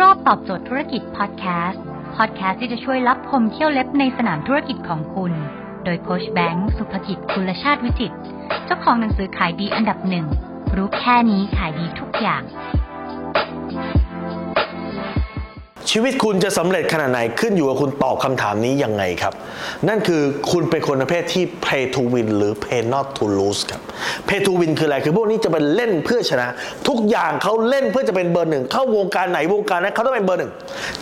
รอบตอบโจทย์ธุรกิจพอดแคสต์พอดแคสต์ที่จะช่วยรับพมเที่ยวเล็บในสนามธุรกิจของคุณ โดยโคชแบงค์สุภกิจคุณชาติวิจิตเจ้าของหนังสือขายดีอันดับหนึ่งรู้แค่นี้ขายดีทุกอย่าง ชีวิตคุณจะสำเร็จขนาดไหนขึ้นอยู่กับคุณตอบคำถามนี้ยังไงครับ นั่นคือคุณเป็นคนประเภทที่ play to win หรือ play not to lose ครับ play to win คืออะไร คือพวกนี้จะเป็นเล่นเพื่อชนะ ทุกอย่างเขาเล่นเพื่อจะเป็นเบอร์หนึ่งเข้าวงการไหนวงการนั้นเขาต้องเป็นเบอร์หนึ่ง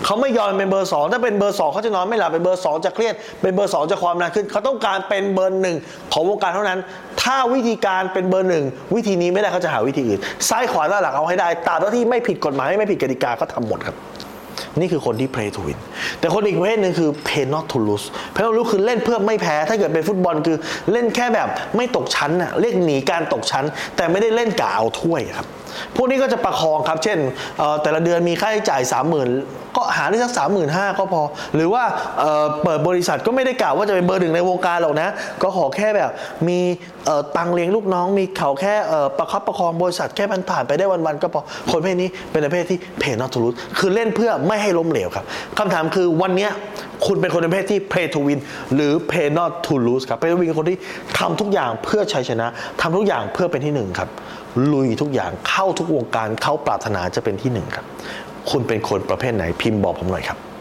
เขาไม่ยอมเป็นเบอร์สองถ้าเป็นเบอร์สองเขาจะนอนไม่หลับเป็นเบอร์สองจะเครียดเป็นเบอร์สองจะความดันขึ้นเขาต้องการเป็นเบอร์หนึ่งของวงการเท่านั้น ถ้าวิธีการเป็นเบอร์หนึ่งวิธีนี้ไม่ได้เขาจะหาวิธีอื่นซ้ายขวาหน้าหลังเอาให้ได้ตราบเท่าที่ไม่ผิดกฎหมายไม่ผิดกติกาเขาทำหมดครับ นี่คือคนที่ play to win แต่คนอีกประเภทหนึ่งคือ play not to lose play not to lose คือเล่นเพื่อไม่แพ้ ถ้าเกิดเป็นฟุตบอลคือเล่นแค่แบบไม่ตกชั้นน่ะเรียกหนีการตกชั้น แต่ไม่ได้เล่นกะเอาถ้วยครับ พวกนี้ก็จะประคองครับ เช่น แต่ละเดือนมีค่าใช้จ่าย 30,000 ก็หาได้สัก 35,000ก็พอ หรือว่าเเปิดบริษัทก็ไม่ได้กล่าวว่าจะเป็นเบอร์หนึ่งในวงการหรอกนะ ก็ขอแค่แบบมีตังค์เลี้ยงลูกน้อง มีเขาแค่ประคับประคองบริษัทแค่มันผ่านไปได้วันๆก็พอ คนประเพศนี้เป็นประเภทที่เพย์นอตทูรุสคือเล่นเพื่อไม่ให้ล้มเหลวครับคำถามคือวันนี้ คุณเป็นคนประเภทที่ play to win หรือ play not to lose ครับ play to win คือคนที่ทำทุกอย่างเพื่อชัยชนะทำทุกอย่างเพื่อเป็นที่หนึ่งครับ ลุยทุกอย่างเข้าทุกวงการเขาปรารถนาจะเป็นที่หนึ่งครับ คุณเป็นคนประเภทไหนพิมพ์บอกผมหน่อยครับ